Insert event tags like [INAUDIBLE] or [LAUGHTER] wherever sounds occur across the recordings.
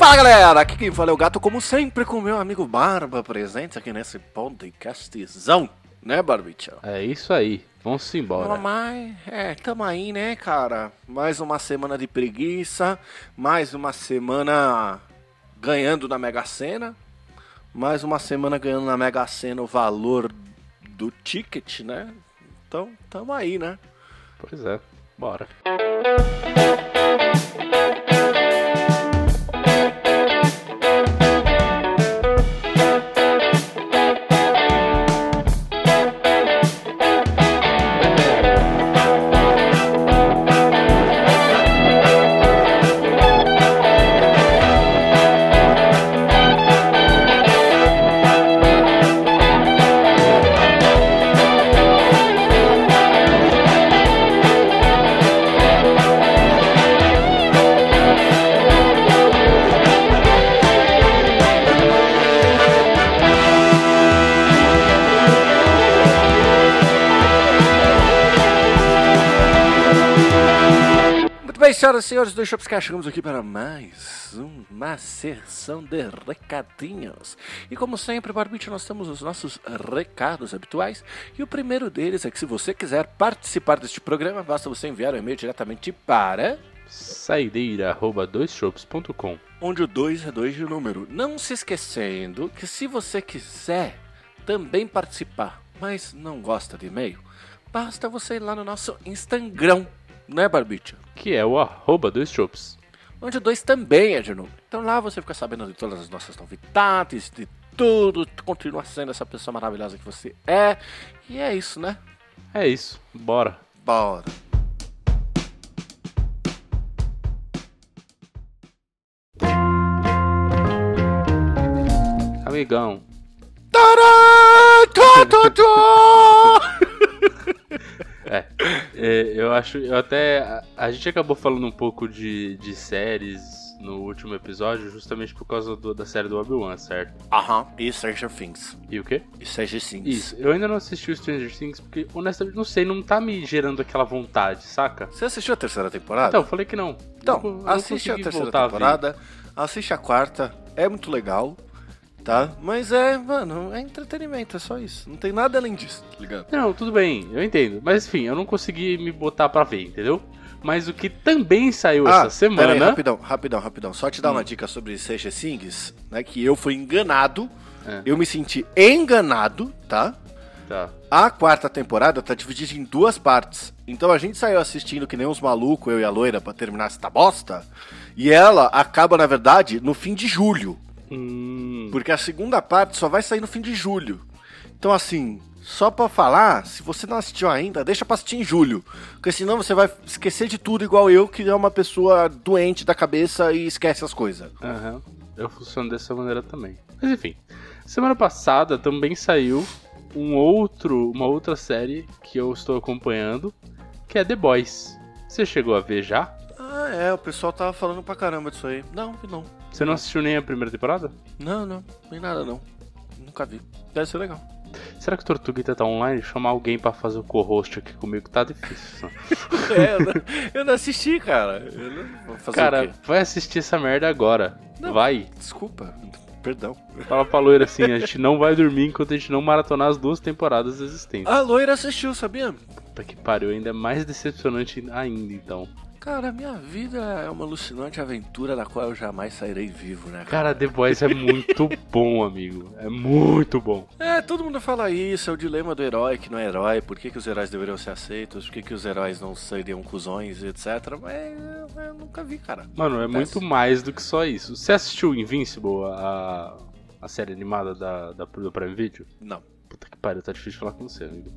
Fala galera, aqui quem fala é o gato, como sempre, com o meu amigo Barba presente aqui nesse podcastzão, né, Barbicha? É isso aí, vamos embora. Mamãe, é, tamo aí, né, cara? Mais uma semana de preguiça, mais uma semana ganhando na Mega Sena, mais uma semana ganhando na Mega Sena o valor do ticket, né? Então, tamo aí, né? Pois é, bora. Muito senhoras e senhores do Shopscast, chegamos aqui para mais uma sessão de recadinhos. E como sempre, Barbite, nós temos os nossos recados habituais. E o primeiro deles é que se você quiser participar deste programa, basta você enviar um e-mail diretamente para... Saideira.doisshops.com Onde o 2 é 2 de número. Não se esquecendo que se você quiser também participar, mas não gosta de e-mail, basta você ir lá no nosso Instagram, né, Barbicha? Que é o arroba doisshops. onde o 2 também é de número. Então lá você fica sabendo de todas as nossas novidades, de tudo, continua sendo essa pessoa maravilhosa que você é. E é isso, né? É isso, bora. Bora. Amigão, Tará, tó, tó, tó. É, eu acho, eu até, a, a gente acabou falando um pouco de, de séries no último episódio, justamente por causa do- da série do Obi-Wan, certo? Aham, e Stranger Things. E o quê? E Stranger Things. Isso, eu ainda não assisti o Stranger Things porque, honestamente, não sei, não tá me gerando aquela vontade, saca? Você assistiu a terceira temporada? Então, falei que não. Então, Eu eu assiste a terceira voltar a temporada, assiste a quarta, é muito legal, tá? Mas é, mano, é entretenimento, é só isso. Não tem nada além disso, tá ligado? Não, tudo bem, eu entendo. Mas enfim, eu não consegui me botar pra ver, entendeu? Mas o que também saiu essa Ah, pera semana. aí, rapidão, rapidão, rapidão. Só te dar Hum. uma dica sobre Stranger Things, né? Que eu fui enganado. É. Eu me senti enganado, tá? Tá. A quarta temporada tá dividida em duas partes. Então a gente saiu assistindo que nem uns malucos, eu e a loira, pra terminar essa bosta. E ela acaba, na verdade, no fim de julho. Hum, Porque a segunda parte só vai sair no fim de julho. Então, assim, só pra falar, se você não assistiu ainda, deixa pra assistir em julho. Porque senão você vai esquecer de tudo igual eu, que é uma pessoa doente da cabeça e esquece as coisas. aham. Eu funciono dessa maneira também. Mas enfim. Semana passada também saiu um outro, uma outra série que eu estou acompanhando, que é The Boys. Você chegou a ver já? Ah, é, o pessoal tava falando pra caramba disso aí. Não, não. Você não assistiu nem a primeira temporada? Não, não, nem nada não. Nunca vi. Deve ser legal. Será que o Tortuguita tá online? Chamar alguém pra fazer o co-host aqui comigo tá difícil. [LAUGHS] é, eu não, eu não assisti, cara. Eu não vou fazer o Cara, vai assistir essa merda agora. Não. Vai. Desculpa, perdão. Fala pra loira assim, a gente não vai dormir enquanto a gente não maratonar as duas temporadas existentes. A loira assistiu, sabia? Puta que pariu, ainda é mais decepcionante ainda então. Cara, minha vida é uma alucinante aventura da qual eu jamais sairei vivo, né? Cara, The Boys é muito bom, amigo. É muito bom. É, todo mundo fala isso, é o dilema do herói que não é herói, por que, que os heróis deveriam ser aceitos, por que, que os heróis não seriam cuzões, etc. Mas eu, nunca vi, cara. Mano, é muito mais do que só isso. Você assistiu Invincible, a, a série animada da, da, do Prime Video? Não. Puta que pariu, tá difícil falar com você, amigo.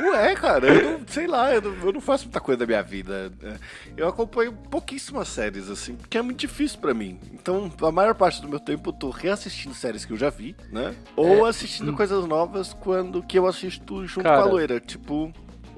Ué, cara, eu não, sei lá, eu não, eu não faço muita coisa da minha vida. É, Eu acompanho pouquíssimas séries, assim, porque é muito difícil pra mim. Então, a maior parte do meu tempo eu tô reassistindo séries que eu já vi, né? Ou assistindo coisas novas quando que eu assisto junto Cara, com a loira, tipo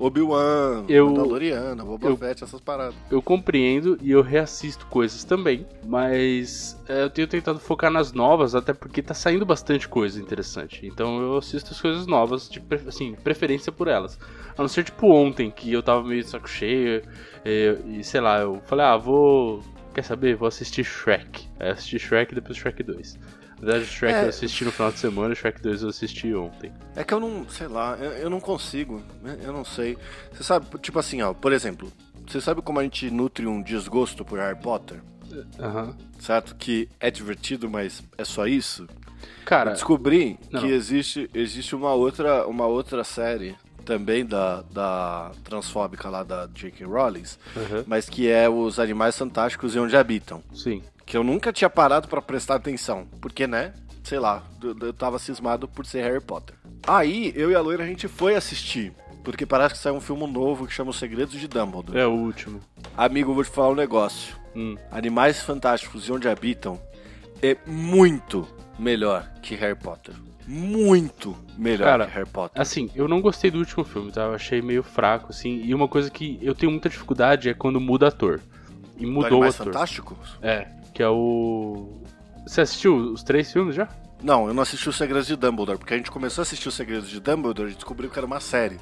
Obi-Wan, eu- Mandaloriana, Boba eu- Fett, essas paradas. Eu compreendo e eu reassisto coisas também, mas é, eu tenho tentado focar nas novas, até porque tá saindo bastante coisa interessante. Então eu assisto as coisas novas, de, assim, preferência por elas. A não ser tipo ontem, que eu tava meio de saco cheio, é, e sei lá, eu falei, ah, vou quer saber? Vou assistir Shrek. Aí assisti Shrek e depois Shrek 2. Verdade, Shrek É. eu assisti no final de semana, Shrek 2 eu assisti ontem. É que eu não, sei lá, eu, eu não consigo, né? eu não sei. Você sabe, tipo assim, ó, por exemplo, você sabe como a gente nutre um desgosto por Harry Potter? Aham. Certo? Que é divertido, mas é só isso? Cara, Descobri Não. que existe, existe uma, outra, uma outra série também da, da transfóbica lá da J.K. Rowling, aham, mas que é os Animais Fantásticos e Onde Habitam. sim. Que eu nunca tinha parado pra prestar atenção. Porque, né? Sei lá, eu, eu tava cismado por ser Harry Potter. Aí, eu e a loira, a gente foi assistir. Porque parece que saiu um filme novo que chama Os Segredos de Dumbledore. É o último. Amigo, eu vou te falar um negócio. Hum. Animais Fantásticos e Onde Habitam é muito melhor que Harry Potter. Muito melhor Cara, que Harry Potter. Assim, eu não gostei do último filme, tá? Eu achei meio fraco, assim. E uma coisa que eu tenho muita dificuldade é quando muda ator. E Do mudou o Animais ator. Fantásticos? É, que é o. Você assistiu os três filmes já? Não, eu não assisti Os Segredos de Dumbledore, porque a gente começou a assistir Os Segredos de Dumbledore e descobriu que era uma série.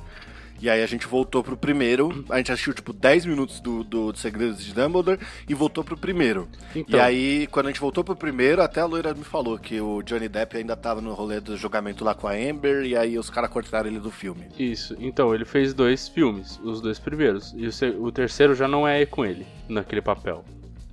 E aí a gente voltou pro primeiro, a gente assistiu tipo 10 minutos do, do, dos Segredos de Dumbledore e voltou pro primeiro. Então. E aí, quando a gente voltou pro primeiro, até a loira me falou que o Johnny Depp ainda tava no rolê do julgamento lá com a Amber, e aí os caras cortaram ele do filme. Isso, então ele fez dois filmes, os dois primeiros. E o, o terceiro já não é com ele, naquele papel.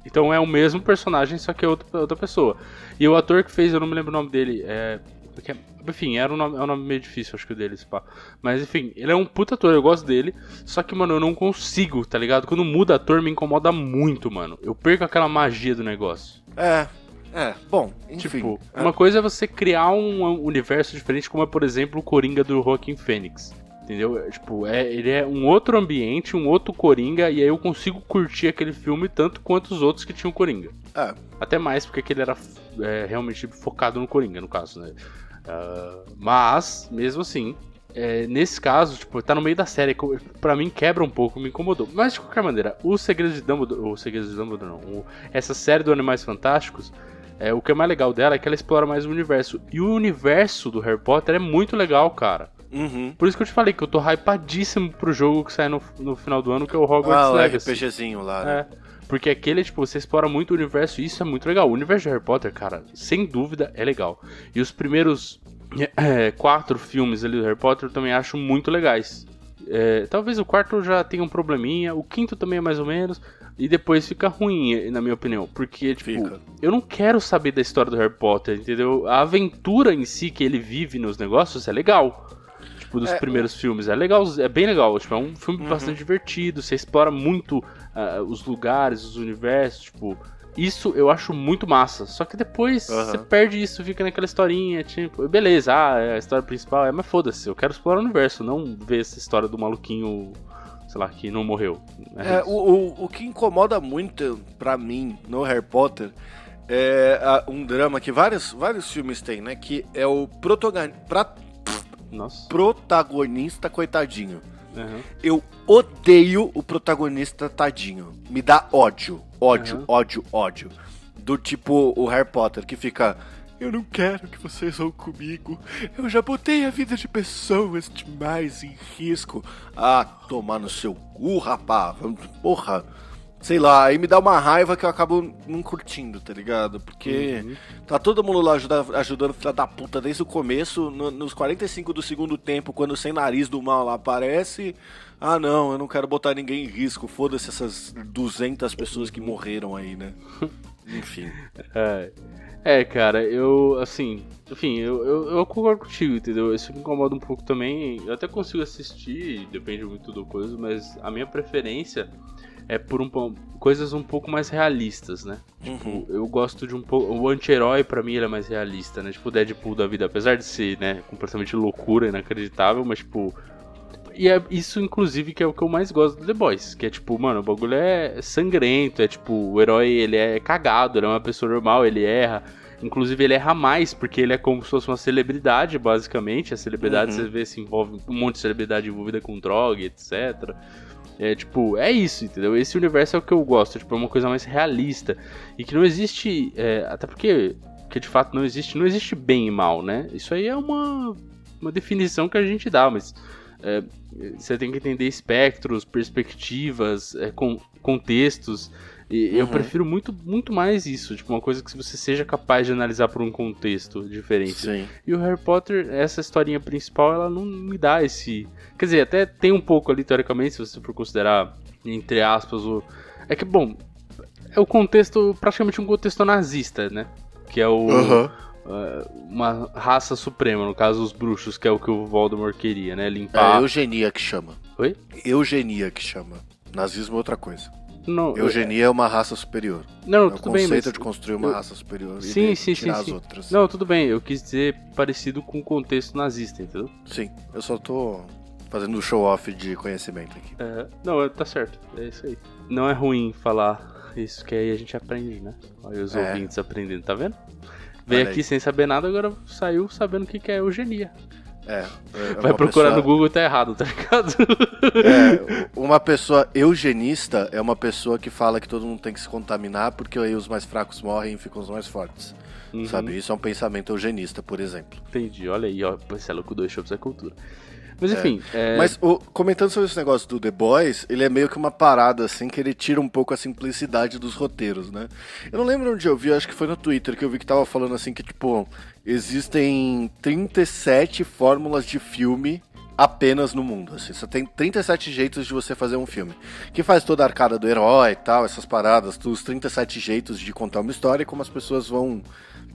Então é o mesmo personagem, só que é outra, outra pessoa. E o ator que fez, eu não me lembro o nome dele, é. porque- Enfim, era um nome, é um nome meio difícil, acho que o dele, esse pá. Mas enfim, ele é um puta ator, eu gosto dele. Só que, mano, eu não consigo, tá ligado? Quando muda ator, me incomoda muito, mano. Eu perco aquela magia do negócio. É, é, bom, enfim. Tipo, é. uma coisa é você criar um universo diferente, como é, por exemplo, o Coringa do Joaquin Phoenix. Entendeu? É, Tipo, é, ele é um outro ambiente, um outro Coringa, e aí eu consigo curtir aquele filme tanto quanto os outros que tinham Coringa. É, Até mais, porque aquele era é, realmente focado no Coringa, no caso, né? Ah, mas, mesmo assim, é, nesse caso, tipo, tá no meio da série, pra mim quebra um pouco, me incomodou. Mas de qualquer maneira, o Segredo de Dumbledore, o Segredo de Dumbledore não, o- essa série do Animais Fantásticos, é, o que é mais legal dela é que ela explora mais o universo. E o universo do Harry Potter é muito legal, cara. Uhum. Por isso que eu te falei que eu tô hypadíssimo pro jogo que sai no, no final do ano, que é o Hogwarts Ah, o Legacy. RPGzinho lá, né? É. Porque aquele, tipo, você explora muito o universo e isso é muito legal. O universo de Harry Potter, cara, sem dúvida é legal. E os primeiros [CLEARS THROAT] é, quatro filmes ali do Harry Potter eu também acho muito legais. É, talvez o quarto já tenha um probleminha, o quinto também é mais ou menos, e depois fica ruim, na minha opinião. Porque, tipo, Fica. eu não quero saber da história do Harry Potter, entendeu? A aventura em si que ele vive nos negócios é legal. Tipo, dos É, primeiros filmes. É legal, é bem legal. Tipo, é um filme Uhum. bastante divertido. Você explora muito ah, os lugares, os universos, tipo. Isso eu acho muito massa. Só que depois Aham. você perde isso, fica naquela historinha, tipo, beleza, ah, é a história principal é, mas foda-se, eu quero explorar o universo, não ver essa história do maluquinho, sei lá, que não morreu. É, o, o, o que incomoda muito pra mim no Harry Potter é ah, um drama que vários, vários filmes têm, né? Que é o protagon- pra- Nossa. protagonista coitadinho. Aham. Eu odeio o protagonista tadinho. Me dá ódio. Ódio, Aham. ódio, ódio. Do tipo o Harry Potter que fica. Eu não quero que vocês vão comigo. Eu já botei a vida de pessoas demais em risco. Ah, tomar no seu cu, rapá. Porra. Sei lá, aí me dá uma raiva que eu acabo não curtindo, tá ligado? Porque Uhum. tá todo mundo lá ajuda, ajudando filha da puta desde o começo, no- nos 45 do segundo tempo, quando o sem nariz do mal lá aparece. Ah, não, eu não quero botar ninguém em risco. Foda-se essas 200 pessoas que morreram aí, né? [LAUGHS] Enfim. É, é, cara, eu, assim, enfim, eu, eu, eu concordo contigo, entendeu? Isso me incomoda um pouco também. Eu até consigo assistir, depende muito do coisa, mas a minha preferência é por um, coisas um pouco mais realistas, né? Tipo, Uhum. eu gosto de um pouco. O anti-herói, pra mim, ele é mais realista, né? Tipo, o Deadpool da vida, apesar de ser, né, completamente loucura, inacreditável, mas, tipo. E é isso, inclusive, que é o que eu mais gosto do The Boys. Que é tipo, mano, o bagulho é sangrento. É tipo, o herói, ele é cagado, ele é uma pessoa normal, ele erra. Inclusive, ele erra mais, porque ele é como se fosse uma celebridade, basicamente. A celebridade, Uhum. você vê, se envolve um monte de celebridade envolvida com droga, etc. É tipo, é isso, entendeu? Esse universo é o que eu gosto, tipo, é uma coisa mais realista. E que não existe. é, até porque, que de fato não existe, não existe bem e mal, né? Isso aí é uma, uma definição que a gente dá, mas é, você tem que entender espectros, perspectivas, é, com, contextos. E uhum. eu prefiro muito, muito mais isso, tipo, uma coisa que você seja capaz de analisar por um contexto diferente. Sim. E o Harry Potter, essa historinha principal, ela não me dá esse. Quer dizer, até tem um pouco ali, teoricamente, se você for considerar, entre aspas, o. É que, bom, é o contexto, praticamente um contexto nazista, né? Que é o. Uhum. Uma raça suprema, no caso os bruxos, que é o que o Voldemort queria, né? Limpar. É eugenia que chama. Oi? Eugenia que chama. Nazismo é outra coisa. Não, Eugenia é uma raça superior. Não, é tudo bem, mas... mas... de construir uma eu... raça superior sim, e sim, tirar sim, as sim. outras. Não, tudo bem, eu quis dizer parecido com o contexto nazista, entendeu? Sim, eu só tô fazendo show-off de conhecimento aqui. É, não, tá certo, é isso aí. Não é ruim falar isso, que aí a gente aprende, né? Olha os é. ouvintes aprendendo, tá vendo? Veio aqui sem saber nada, agora saiu sabendo o que é eugenia. É, é Vai procurar pessoa... no Google tá errado, tá ligado? É, [LAUGHS] uma pessoa eugenista é uma pessoa que fala que todo mundo tem que se contaminar porque aí os mais fracos morrem e ficam os mais fortes. Uhum. Sabe? Isso é um pensamento eugenista, por exemplo. Entendi, olha aí, ó. Você é louco, dois shows da cultura. Mas enfim. É. É... Mas o, comentando sobre esse negócio do The Boys, ele é meio que uma parada, assim, que ele tira um pouco a simplicidade dos roteiros, né? Eu não lembro onde eu vi, acho que foi no Twitter que eu vi que tava falando assim que, tipo, existem 37 fórmulas de filme apenas no mundo. Assim, só tem 37 jeitos de você fazer um filme. Que faz toda a arcada do herói e tal, essas paradas, os 37 jeitos de contar uma história e como as pessoas vão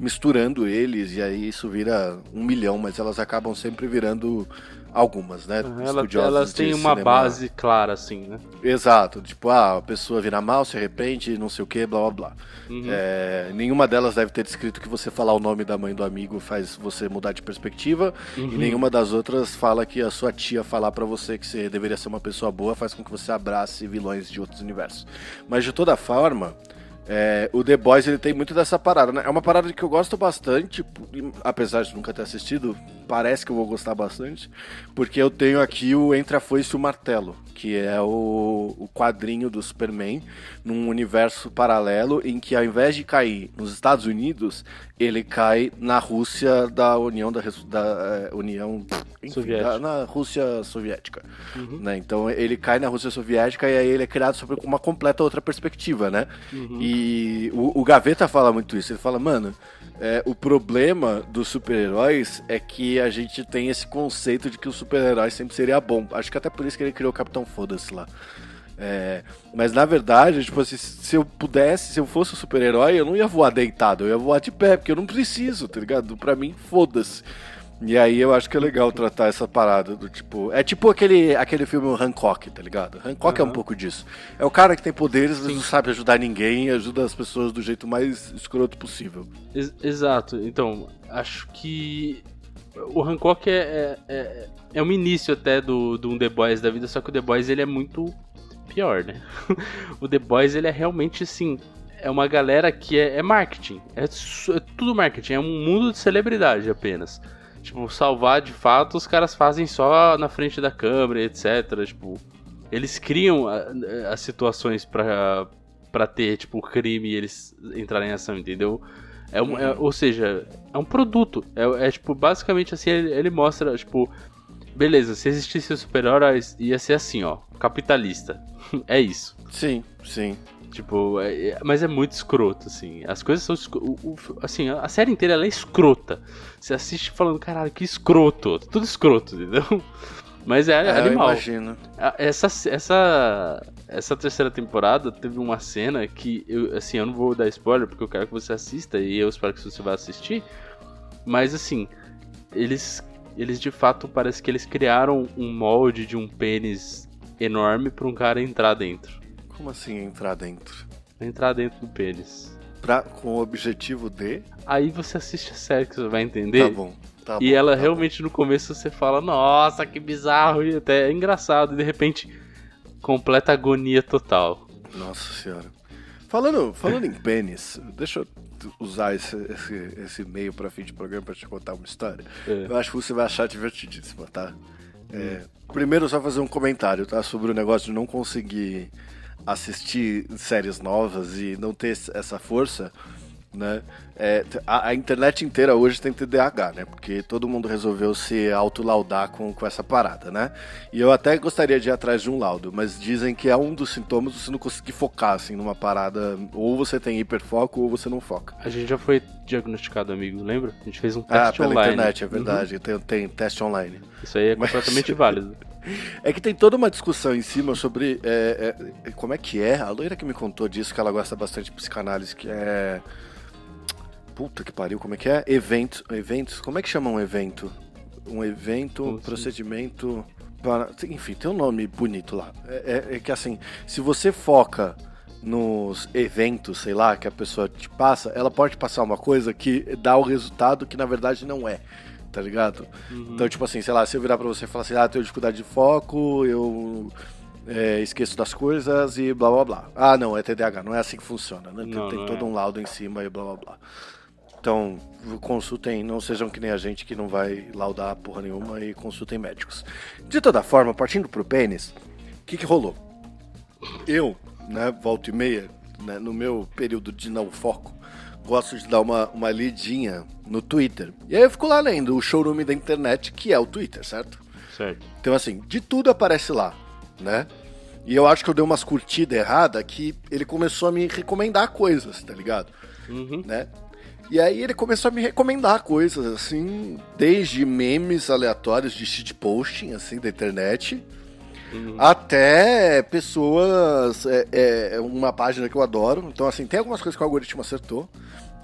misturando eles, e aí isso vira um milhão, mas elas acabam sempre virando algumas, né? Ela, elas têm uma cinema. base clara, assim, né? Exato, tipo, ah, a pessoa vira mal, se arrepende, não sei o que, blá blá blá. Uhum. É, nenhuma delas deve ter descrito que você falar o nome da mãe do amigo faz você mudar de perspectiva, uhum. e nenhuma das outras fala que a sua tia falar para você que você deveria ser uma pessoa boa faz com que você abrace vilões de outros universos. Mas de toda forma, é, o The Boys ele tem muito dessa parada, né? É uma parada que eu gosto bastante, apesar de nunca ter assistido, parece que eu vou gostar bastante, porque eu tenho aqui o Entre a Foice e o Martelo, que é o, o quadrinho do Superman num universo paralelo em que ao invés de cair nos Estados Unidos, ele cai na Rússia da União da, da uh, União enfim, da, na Rússia soviética, uhum. né? Então ele cai na Rússia soviética e aí ele é criado sobre uma completa outra perspectiva, né? Uhum. E o, o Gaveta fala muito isso. Ele fala, mano, é, o problema dos super-heróis é que a gente tem esse conceito de que o super-herói sempre seria bom. Acho que até por isso que ele criou o Capitão Foda-se lá. É, mas na verdade, tipo assim, se eu pudesse, se eu fosse um super-herói, eu não ia voar deitado, eu ia voar de pé, porque eu não preciso, tá ligado? Pra mim, foda-se. E aí eu acho que é legal tratar essa parada do tipo. É tipo aquele, aquele filme Hancock, tá ligado? Hancock uhum. é um pouco disso. É o cara que tem poderes, mas não sabe ajudar ninguém ajuda as pessoas do jeito mais escroto possível. Ex exato. Então, acho que. O Hancock é, é, é, é um início até do, do um The Boys da vida, só que o The Boys ele é muito pior, né? [LAUGHS] o The Boys ele é realmente assim. É uma galera que é, é marketing. É, é tudo marketing. É um mundo de celebridade apenas. Tipo, salvar de fato, os caras fazem só na frente da câmera, etc. Tipo, eles criam as situações pra, pra ter, tipo, crime e eles entrarem em ação, entendeu? É um, é, ou seja, é um produto. É, é tipo, basicamente assim, ele, ele, mostra, tipo, beleza, se existisse super-heróis, ia ser assim, ó, capitalista. [LAUGHS] é isso. Sim, sim. Tipo, é, é, mas é muito escroto, assim. As coisas são. O, o, assim, a série inteira ela é escrota. Você assiste falando, caralho, que escroto. Tudo escroto, entendeu? [LAUGHS] Mas é, é animal. Eu imagino. Essa, essa, essa terceira temporada teve uma cena que, eu, assim, eu não vou dar spoiler porque eu quero que você assista e eu espero que você vá assistir. Mas, assim, eles, eles de fato parece que eles criaram um molde de um pênis enorme para um cara entrar dentro. Como assim entrar dentro? Entrar dentro do pênis. Pra, com o objetivo de? Aí você assiste a série que você vai entender. Tá bom. Tá e bom, ela tá realmente bom. no começo você fala, nossa, que bizarro, e até é engraçado, e de repente, completa agonia total. Nossa senhora. Falando, falando em pênis, deixa eu usar esse, esse, esse meio pra fim de programa pra te contar uma história. É. Eu acho que você vai achar divertidíssima, tá? É, primeiro, só fazer um comentário, tá? Sobre o negócio de não conseguir assistir séries novas e não ter essa força, né? É, a, a, internet inteira hoje tem TDAH, né? Porque todo mundo resolveu se autolaudar com, com essa parada, né? E eu até gostaria de ir atrás de um laudo, mas dizem que é um dos sintomas você não conseguir focar, assim, numa parada. Ou você tem hiperfoco ou você não foca. A gente já foi diagnosticado, amigo, lembra? A gente fez um ah, teste pela online. internet, é verdade. Uhum. Tem, tem teste online. Isso aí é completamente mas... válido. [LAUGHS] É que tem toda uma discussão em cima sobre é, é, como é que é. A loira que me contou disso, que ela gosta bastante de psicanálise, que é Puta que pariu, como é que é? Eventos. Eventos. Como é que chama um evento? Um evento, um procedimento. Para, enfim, tem um nome bonito lá. É, é, é, que assim, se você foca nos eventos, sei lá, que a pessoa te passa, ela pode passar uma coisa que dá o resultado que na verdade não é. Tá ligado? Uhum. Então, tipo assim, sei lá, se eu virar pra você e falar assim, ah, tenho dificuldade de foco, eu é, esqueço das coisas e blá blá blá. Ah, não, é TDAH, não é assim que funciona, né? Não, tem, tem todo é. um laudo em cima e blá blá blá. Então, consultem, não sejam que nem a gente que não vai laudar porra nenhuma e consultem médicos. De toda forma, partindo pro pênis, o que, que rolou? Eu, né, volta e meia, né, no meu período de não foco, gosto de dar uma, uma lidinha no Twitter. E aí eu fico lá lendo o showroom da internet, que é o Twitter, certo? Certo. Então, assim, de tudo aparece lá, né? E eu acho que eu dei umas curtidas erradas que ele começou a me recomendar coisas, tá ligado? Uhum. Né? E aí ele começou a me recomendar coisas, assim, desde memes aleatórios de shitposting, assim, da internet, uhum. até pessoas. É, é, uma página que eu adoro. Então, assim, tem algumas coisas que o algoritmo acertou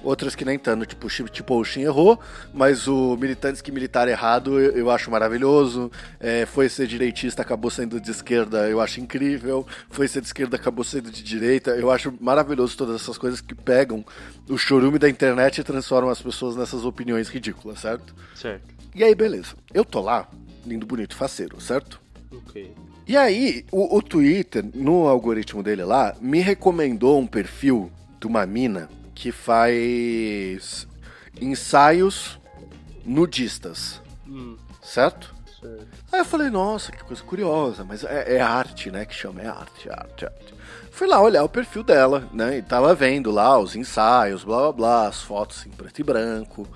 outras que nem tanto, tipo, tipo o Shin errou, mas o Militantes que Militar errado eu, eu acho maravilhoso. É, foi ser direitista, acabou sendo de esquerda, eu acho incrível. Foi ser de esquerda, acabou sendo de direita. Eu acho maravilhoso todas essas coisas que pegam o chorume da internet e transformam as pessoas nessas opiniões ridículas, certo? Certo. E aí, beleza. Eu tô lá, lindo, bonito, faceiro, certo? Ok. E aí, o, o Twitter, no algoritmo dele lá, me recomendou um perfil de uma mina que faz ensaios nudistas. Hum. Certo? Certo. Aí eu falei, nossa, que coisa curiosa, mas é, é, arte, né? Que chama, é arte, arte, arte. Fui lá olhar o perfil dela, né? E tava vendo lá os ensaios, blá blá blá, as fotos em preto e branco,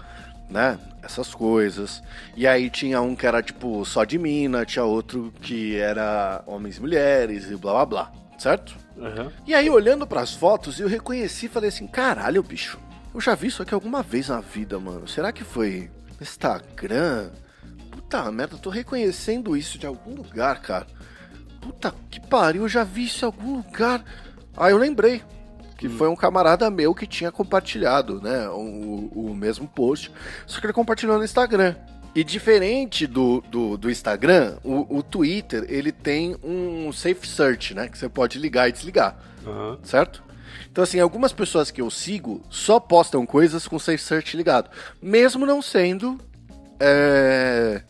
né? Essas coisas. E aí tinha um que era tipo só de mina, tinha outro que era homens e mulheres e blá blá blá, certo? Uhum. E aí, olhando para as fotos, eu reconheci e falei assim: caralho, bicho, eu já vi isso aqui alguma vez na vida, mano. Será que foi Instagram? Puta merda, tô reconhecendo isso de algum lugar, cara. Puta que pariu, eu já vi isso em algum lugar. Aí eu lembrei que hum. foi um camarada meu que tinha compartilhado, né, o, o mesmo post, só que ele compartilhou no Instagram. E diferente do, do, do Instagram, o, o, Twitter ele tem um safe search, né? Que você pode ligar e desligar. Uhum. Certo? Então, assim, algumas pessoas que eu sigo só postam coisas com safe search ligado. Mesmo não sendo é,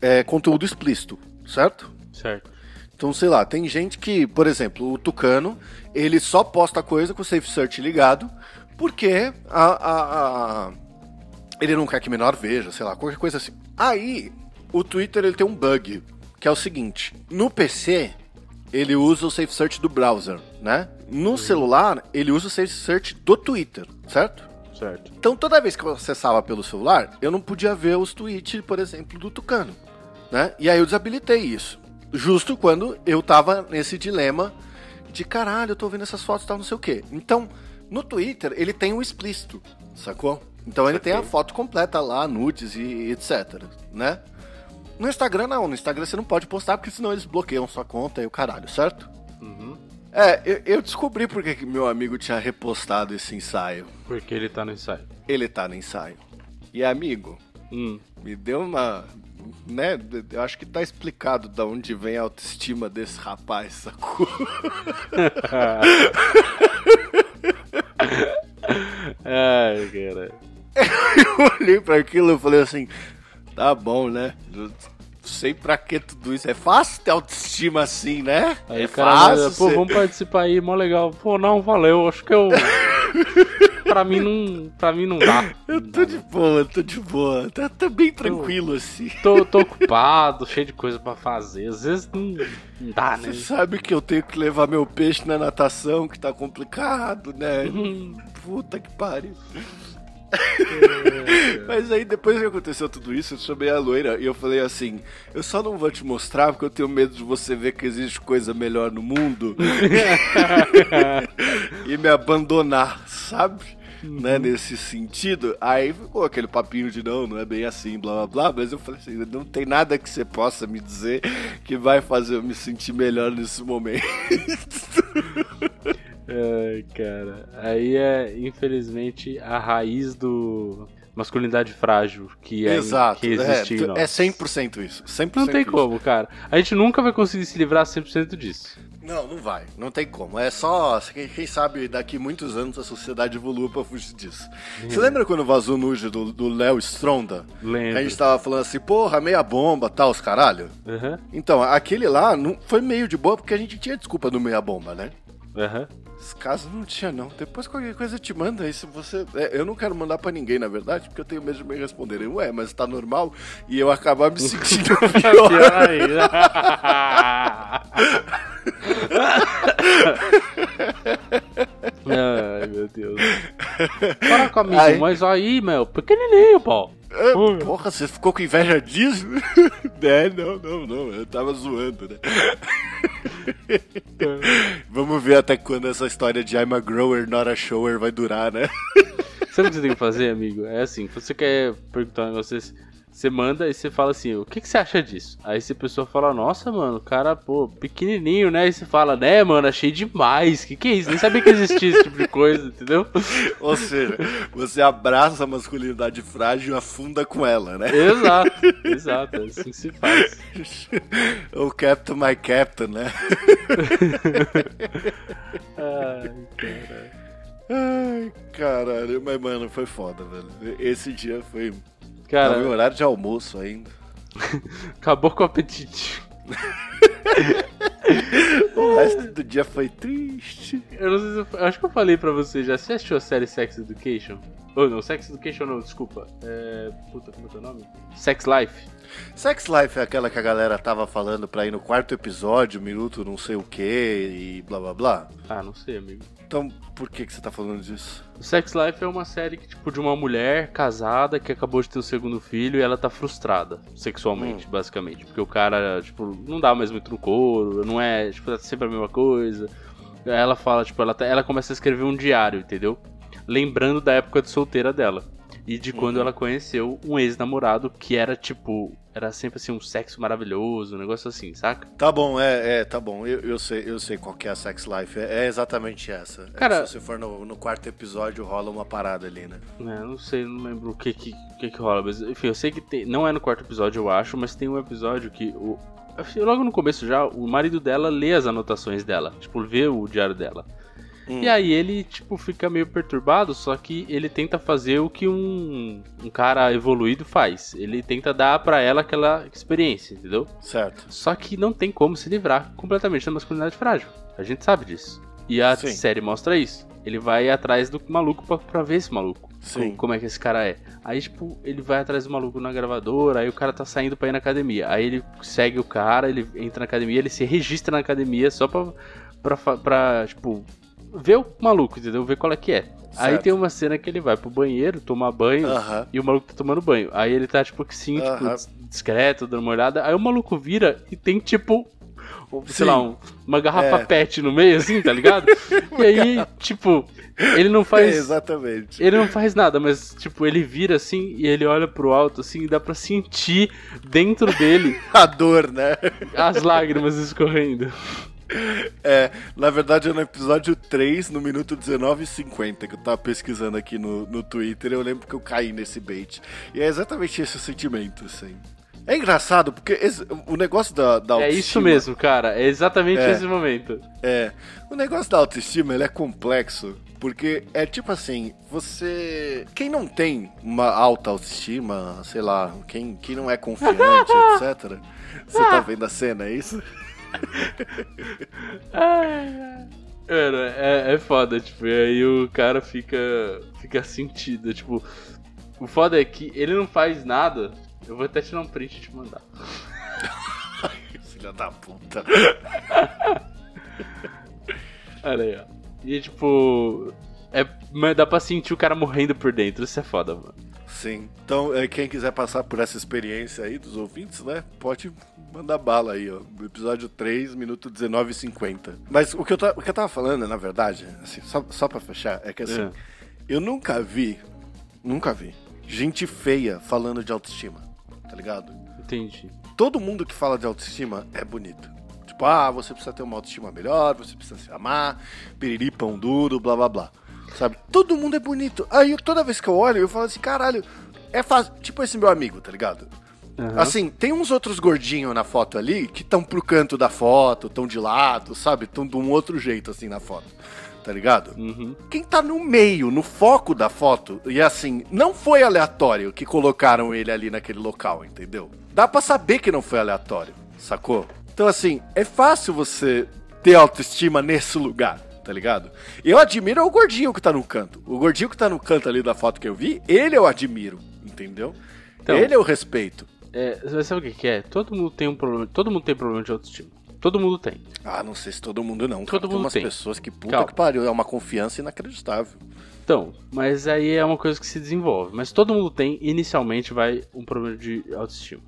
é, conteúdo explícito, certo? Certo. Então, sei lá, tem gente que, por exemplo, o Tucano, ele só posta coisa com safe search ligado, porque a, a, a ele não quer que menor veja, sei lá, qualquer coisa assim. Aí, o Twitter ele tem um bug, que é o seguinte: no PC, ele usa o Safe Search do browser, né? No celular, ele usa o Safe Search do Twitter, certo? Certo. Então, toda vez que eu acessava pelo celular, eu não podia ver os tweets, por exemplo, do Tucano, né? E aí eu desabilitei isso. Justo quando eu tava nesse dilema de caralho, eu tô vendo essas fotos e tal, não sei o quê. Então, no Twitter, ele tem o explícito, sacou? Então ele tem a foto completa lá, nudes e etc, né? No Instagram não, no Instagram você não pode postar porque senão eles bloqueiam sua conta e o caralho, certo? Uhum. É, eu, eu descobri porque que meu amigo tinha repostado esse ensaio. Porque ele tá no ensaio. Ele tá no ensaio. E amigo, hum. me deu uma. Né? Eu acho que tá explicado de onde vem a autoestima desse rapaz, sacou? [LAUGHS] Ai, cara. [LAUGHS] eu olhei para aquilo e falei assim: tá bom, né? Não sei pra que tudo isso. É fácil ter autoestima assim, né? Aí, é cara, fácil. Pô, vamos participar aí, mó legal. Pô, não, valeu. Acho que eu. [LAUGHS] pra mim não, pra mim não dá. Eu tô de boa, tô de boa. Tá, tá bem tranquilo assim. Tô, tô ocupado, cheio de coisa pra fazer. Às vezes não, não dá, né? Você sabe que eu tenho que levar meu peixe na natação, que tá complicado, né? Uhum. Puta que pariu. [LAUGHS] Mas aí depois que aconteceu tudo isso, eu chamei a loira e eu falei assim: Eu só não vou te mostrar porque eu tenho medo de você ver que existe coisa melhor no mundo [LAUGHS] e me abandonar, sabe? Né, nesse sentido, aí ficou aquele papinho de não, não é bem assim, blá blá blá, mas eu falei assim: não tem nada que você possa me dizer que vai fazer eu me sentir melhor nesse momento. [LAUGHS] Ai, cara. Aí é, infelizmente, a raiz do masculinidade frágil que, é, Exato, que existe em é, nós. é 100% isso. 100% Não tem isso. como, cara. A gente nunca vai conseguir se livrar 100% disso. Não, não vai. Não tem como. É só. Quem, sabe daqui muitos anos a sociedade evolua pra fugir disso. Você lembra quando vazou o nude do do Léo Stronda? Lembro. A gente tava falando assim, porra, meia bomba, tal, os caralho. Aham, Então, aquele lá não foi meio de boa porque a gente tinha desculpa do meia bomba, né? Aham. Esse caso não tinha, não. Depois qualquer coisa eu te manda aí se você. é, eu não quero mandar pra ninguém, na verdade, porque eu tenho medo de me responderem. Ué, mas tá normal? E eu acabar me sentindo [LAUGHS] pior. Pior ainda. [LAUGHS] Ai, meu Deus. Para comigo, Aí- mas aí, meu, pequenininho, pô. É, porra, você ficou com inveja disso? [LAUGHS] é, não, não, não. Eu tava zoando, né? [LAUGHS] Vamos ver até quando essa história de I'm a grower, not a shower vai durar, né? Sabe o que você tem que fazer, amigo? É assim, você quer perguntar um negócio desse, você manda e você fala assim, o que, que você acha disso? Aí se a pessoa fala, nossa, mano, o cara, pô, pequenininho, né? Aí você fala, né, mano, achei demais. Que que é isso? Nem sabia que existia esse tipo de coisa, entendeu? [LAUGHS] Ou seja, você abraça a masculinidade frágil e afunda com ela, né? Exato, [LAUGHS] exato, é assim que se faz. [LAUGHS] o Captain My Captain, né? Ai, cara. Ai, caralho. Mas, mano, foi foda, velho. Esse dia foi. Cara, Tava em horário de almoço ainda. [LAUGHS] acabou com o apetite. [LAUGHS] O resto do dia foi triste. Eu não sei se eu, eu acho que eu falei pra você já. Você assistiu a série Sex Education? Ou não, Sex Education não, desculpa. É. Puta, como é teu nome? Sex Life. Sex Life é aquela que a galera tava falando pra ir no quarto episódio, minuto não sei o que e blá blá blá. Ah, não sei, amigo. Então, por que, que você tá falando disso? O Sex Life é uma série que, tipo, de uma mulher casada que acabou de ter o segundo filho e ela tá frustrada sexualmente, basicamente. Porque o cara, tipo, não dá mais muito no couro, não é, tipo, é sempre a mesma coisa. Ela fala, tipo, ela, tá- ela começa a escrever um diário, entendeu? Lembrando da época de solteira dela. E de quando ela conheceu um ex-namorado que era, tipo, era sempre assim, um sexo maravilhoso, um negócio assim, saca? Tá bom, é, é, tá bom. Eu, eu sei, eu sei qual que é a Sex Life. É, é exatamente essa. É, Cara- se você for no, no quarto episódio, rola uma parada ali, né? É, não sei, não lembro o que que, que, que rola, mas enfim, eu sei que tem, não é no quarto episódio, eu acho, mas tem um episódio que o, que logo no começo já, o marido dela lê as anotações dela, tipo, vê o diário dela. Hum. E aí ele, tipo, fica meio perturbado, só que ele tenta fazer o que um, um cara evoluído faz. Ele tenta dar pra ela aquela experiência, entendeu? Certo. Só que não tem como se livrar completamente da masculinidade frágil. A gente sabe disso. E a Sim. série mostra isso. Ele vai atrás do maluco pra, pra ver esse maluco. Sim. Como, é que esse cara é. Aí, tipo, ele vai atrás do maluco na gravadora, aí o cara tá saindo pra ir na academia. Aí ele segue o cara, ele entra na academia, ele se registra na academia só pra, pra, pra tipo, ver o maluco, entendeu? Ver qual é que é. Aí Certo. tem uma cena que ele vai pro banheiro, tomar banho, Aham. e o maluco tá tomando banho. Aí ele tá, tipo, assim, tipo, Aham. dis- discreto, dando uma olhada. Aí o maluco vira e tem, tipo, sei Sim. lá, um- uma garrafa É. pet no meio, assim, tá ligado? [LAUGHS] e aí, tipo, ele não É, faz. exatamente. Ele não faz nada, mas, tipo, ele vira assim e ele olha pro alto, assim, e dá pra sentir dentro dele [LAUGHS] A dor, né? as lágrimas escorrendo. É, na verdade é no episódio 3, no minuto 19 e 50, que eu tava pesquisando aqui no, no Twitter, eu lembro que eu caí nesse bait. E é exatamente esse o sentimento, assim. É engraçado, porque esse- o negócio da, da É autoestima... isso mesmo, cara. É exatamente É. esse momento. É, o negócio da autoestima, ele é complexo, porque é tipo assim, você... Quem não tem uma alta autoestima, sei lá, quem, quem não é confiante, [LAUGHS] etc... Você tá vendo a cena, é isso? [LAUGHS] Cara, é, é foda, tipo, e aí o cara fica, fica sentido, tipo, o foda é que ele não faz nada, eu vou até tirar um print e te mandar. [LAUGHS] Filha da puta. Olha aí, ó. E tipo, é, mas dá pra sentir o cara morrendo por dentro, isso é foda, mano. Sim. Então, é, quem quiser passar por essa experiência aí dos ouvintes, né? Pode mandar bala aí, ó. Episódio 3, minuto 19 e 50. Mas o que eu, o que eu tava falando, na verdade, assim, só, só pra fechar, é que assim, É. eu nunca vi, nunca vi, gente feia falando de autoestima, tá ligado? Entendi. Todo mundo que fala de autoestima é bonito. Tipo, ah, você precisa ter uma autoestima melhor, você precisa se amar, piriri, pão duro, blá blá blá. Sabe? Todo mundo é bonito. Aí toda vez que eu olho, eu falo assim, caralho, é fácil. Tipo esse meu amigo, tá ligado? Aham. Assim, tem uns outros gordinhos na foto ali que estão pro canto da foto, estão de lado, sabe? Estão de um outro jeito assim na foto. Tá ligado? Uhum. Quem tá no meio, no foco da foto, e assim, não foi aleatório que colocaram ele ali naquele local, entendeu? Dá pra saber que não foi aleatório, sacou? Então, assim, é fácil você ter autoestima nesse lugar, tá ligado? Eu admiro o gordinho que tá no canto. O gordinho que tá no canto ali da foto que eu vi, ele eu admiro, entendeu? Então- ele eu respeito. É, mas sabe o que, é? Todo mundo tem um problema. Todo mundo tem problema de autoestima. Todo mundo tem. Ah, não sei se todo mundo não. Todo cara. tem mundo umas tem. pessoas que puta Calma. que pariu, é uma confiança inacreditável. Então, mas aí é uma coisa que se desenvolve. Mas todo mundo tem, inicialmente, vai um problema de autoestima.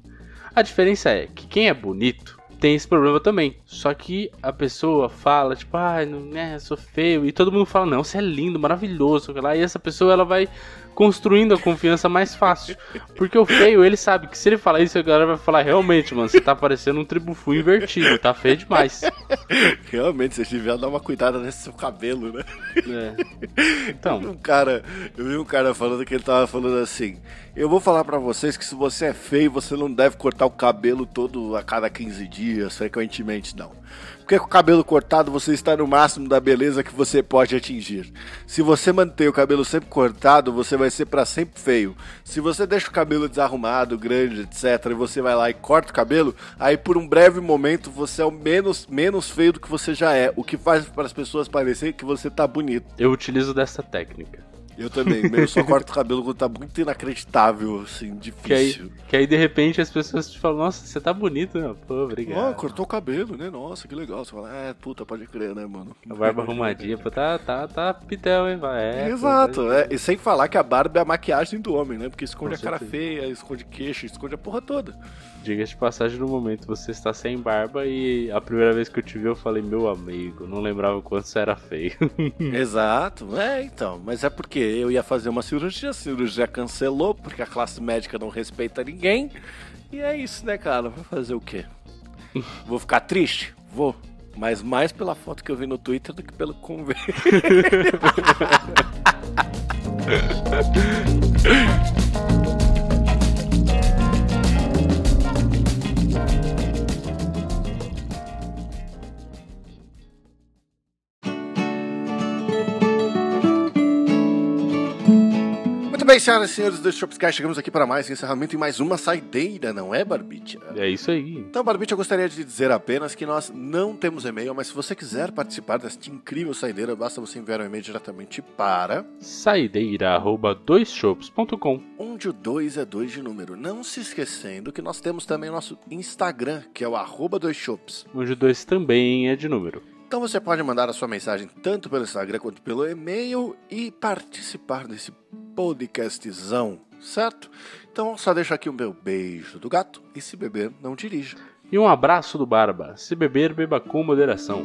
A diferença é que quem é bonito tem esse problema também. Só que a pessoa fala, tipo, ai, não, né, eu sou feio. E todo mundo fala, não, você é lindo, maravilhoso. lá. E essa pessoa, ela vai construindo a confiança mais fácil. Porque o feio, ele sabe que se ele falar isso, a galera vai falar, realmente, mano, você tá parecendo um tribufu invertido, tá feio demais. [LAUGHS] Realmente, você devia dar uma cuidada nesse seu cabelo, né? É. Então, Um cara, eu vi um cara falando que ele tava falando assim: Eu vou falar pra vocês que se você é feio, você não deve cortar o cabelo todo a cada 15 dias, frequentemente não. Porque com o cabelo cortado você está no máximo da beleza que você pode atingir. Se você manter o cabelo sempre cortado, você vai ser pra sempre feio. Se você deixa o cabelo desarrumado, grande, etc, e você vai lá e corta o cabelo, aí por um breve momento você é o menos menos feio do que você já é, o que faz para as pessoas parecer que você tá bonito. eu utilizo dessa técnica. Eu também, eu só corto o cabelo quando tá muito inacreditável, assim, Que aí, difícil. que aí de repente as pessoas te falam, nossa, você tá bonito, né? Pô, obrigado. Ah, cortou o cabelo, né? Nossa, que legal. Você fala, é, puta, pode crer, né, mano? A barba arrumadinha, pô, tá, tá, tá pitel, hein? vai. É, pô, Exato, vai- é, e sem falar que a barba é a maquiagem do homem, né? Porque esconde Com a cara certeza. feia, esconde queixo, esconde a porra toda. Diga de passagem no momento, você está sem barba e a primeira vez que eu te vi eu falei, meu amigo, não lembrava o quanto você era feio. [LAUGHS] Exato, é, então. Mas é porque eu ia fazer uma cirurgia, a cirurgia cancelou, porque a classe médica não respeita ninguém. E é isso, né, cara? Vai fazer o quê? [LAUGHS] Vou ficar triste? Vou. Mas mais pela foto que eu vi no Twitter do que pelo convênio. [LAUGHS] bem, senhoras e senhores do Shopscast, chegamos aqui para mais um encerramento e mais uma saideira, não é, Barbicha? É isso aí. Então, Barbicha, eu gostaria de dizer apenas que nós não temos e-mail, mas se você quiser participar desta incrível saideira, basta você enviar um e-mail diretamente para Saideira, arroba doisshops.com. onde o 2 é 2 de número. Não se esquecendo que nós temos também o nosso Instagram, que é o arroba dois shops. Onde o 2 também é de número. Então você pode mandar a sua mensagem tanto pelo Instagram quanto pelo e-mail e participar desse podcastzão, certo? Então só deixo aqui o meu beijo do gato e se beber, não dirija. E um abraço do Barba. Se beber, beba com moderação.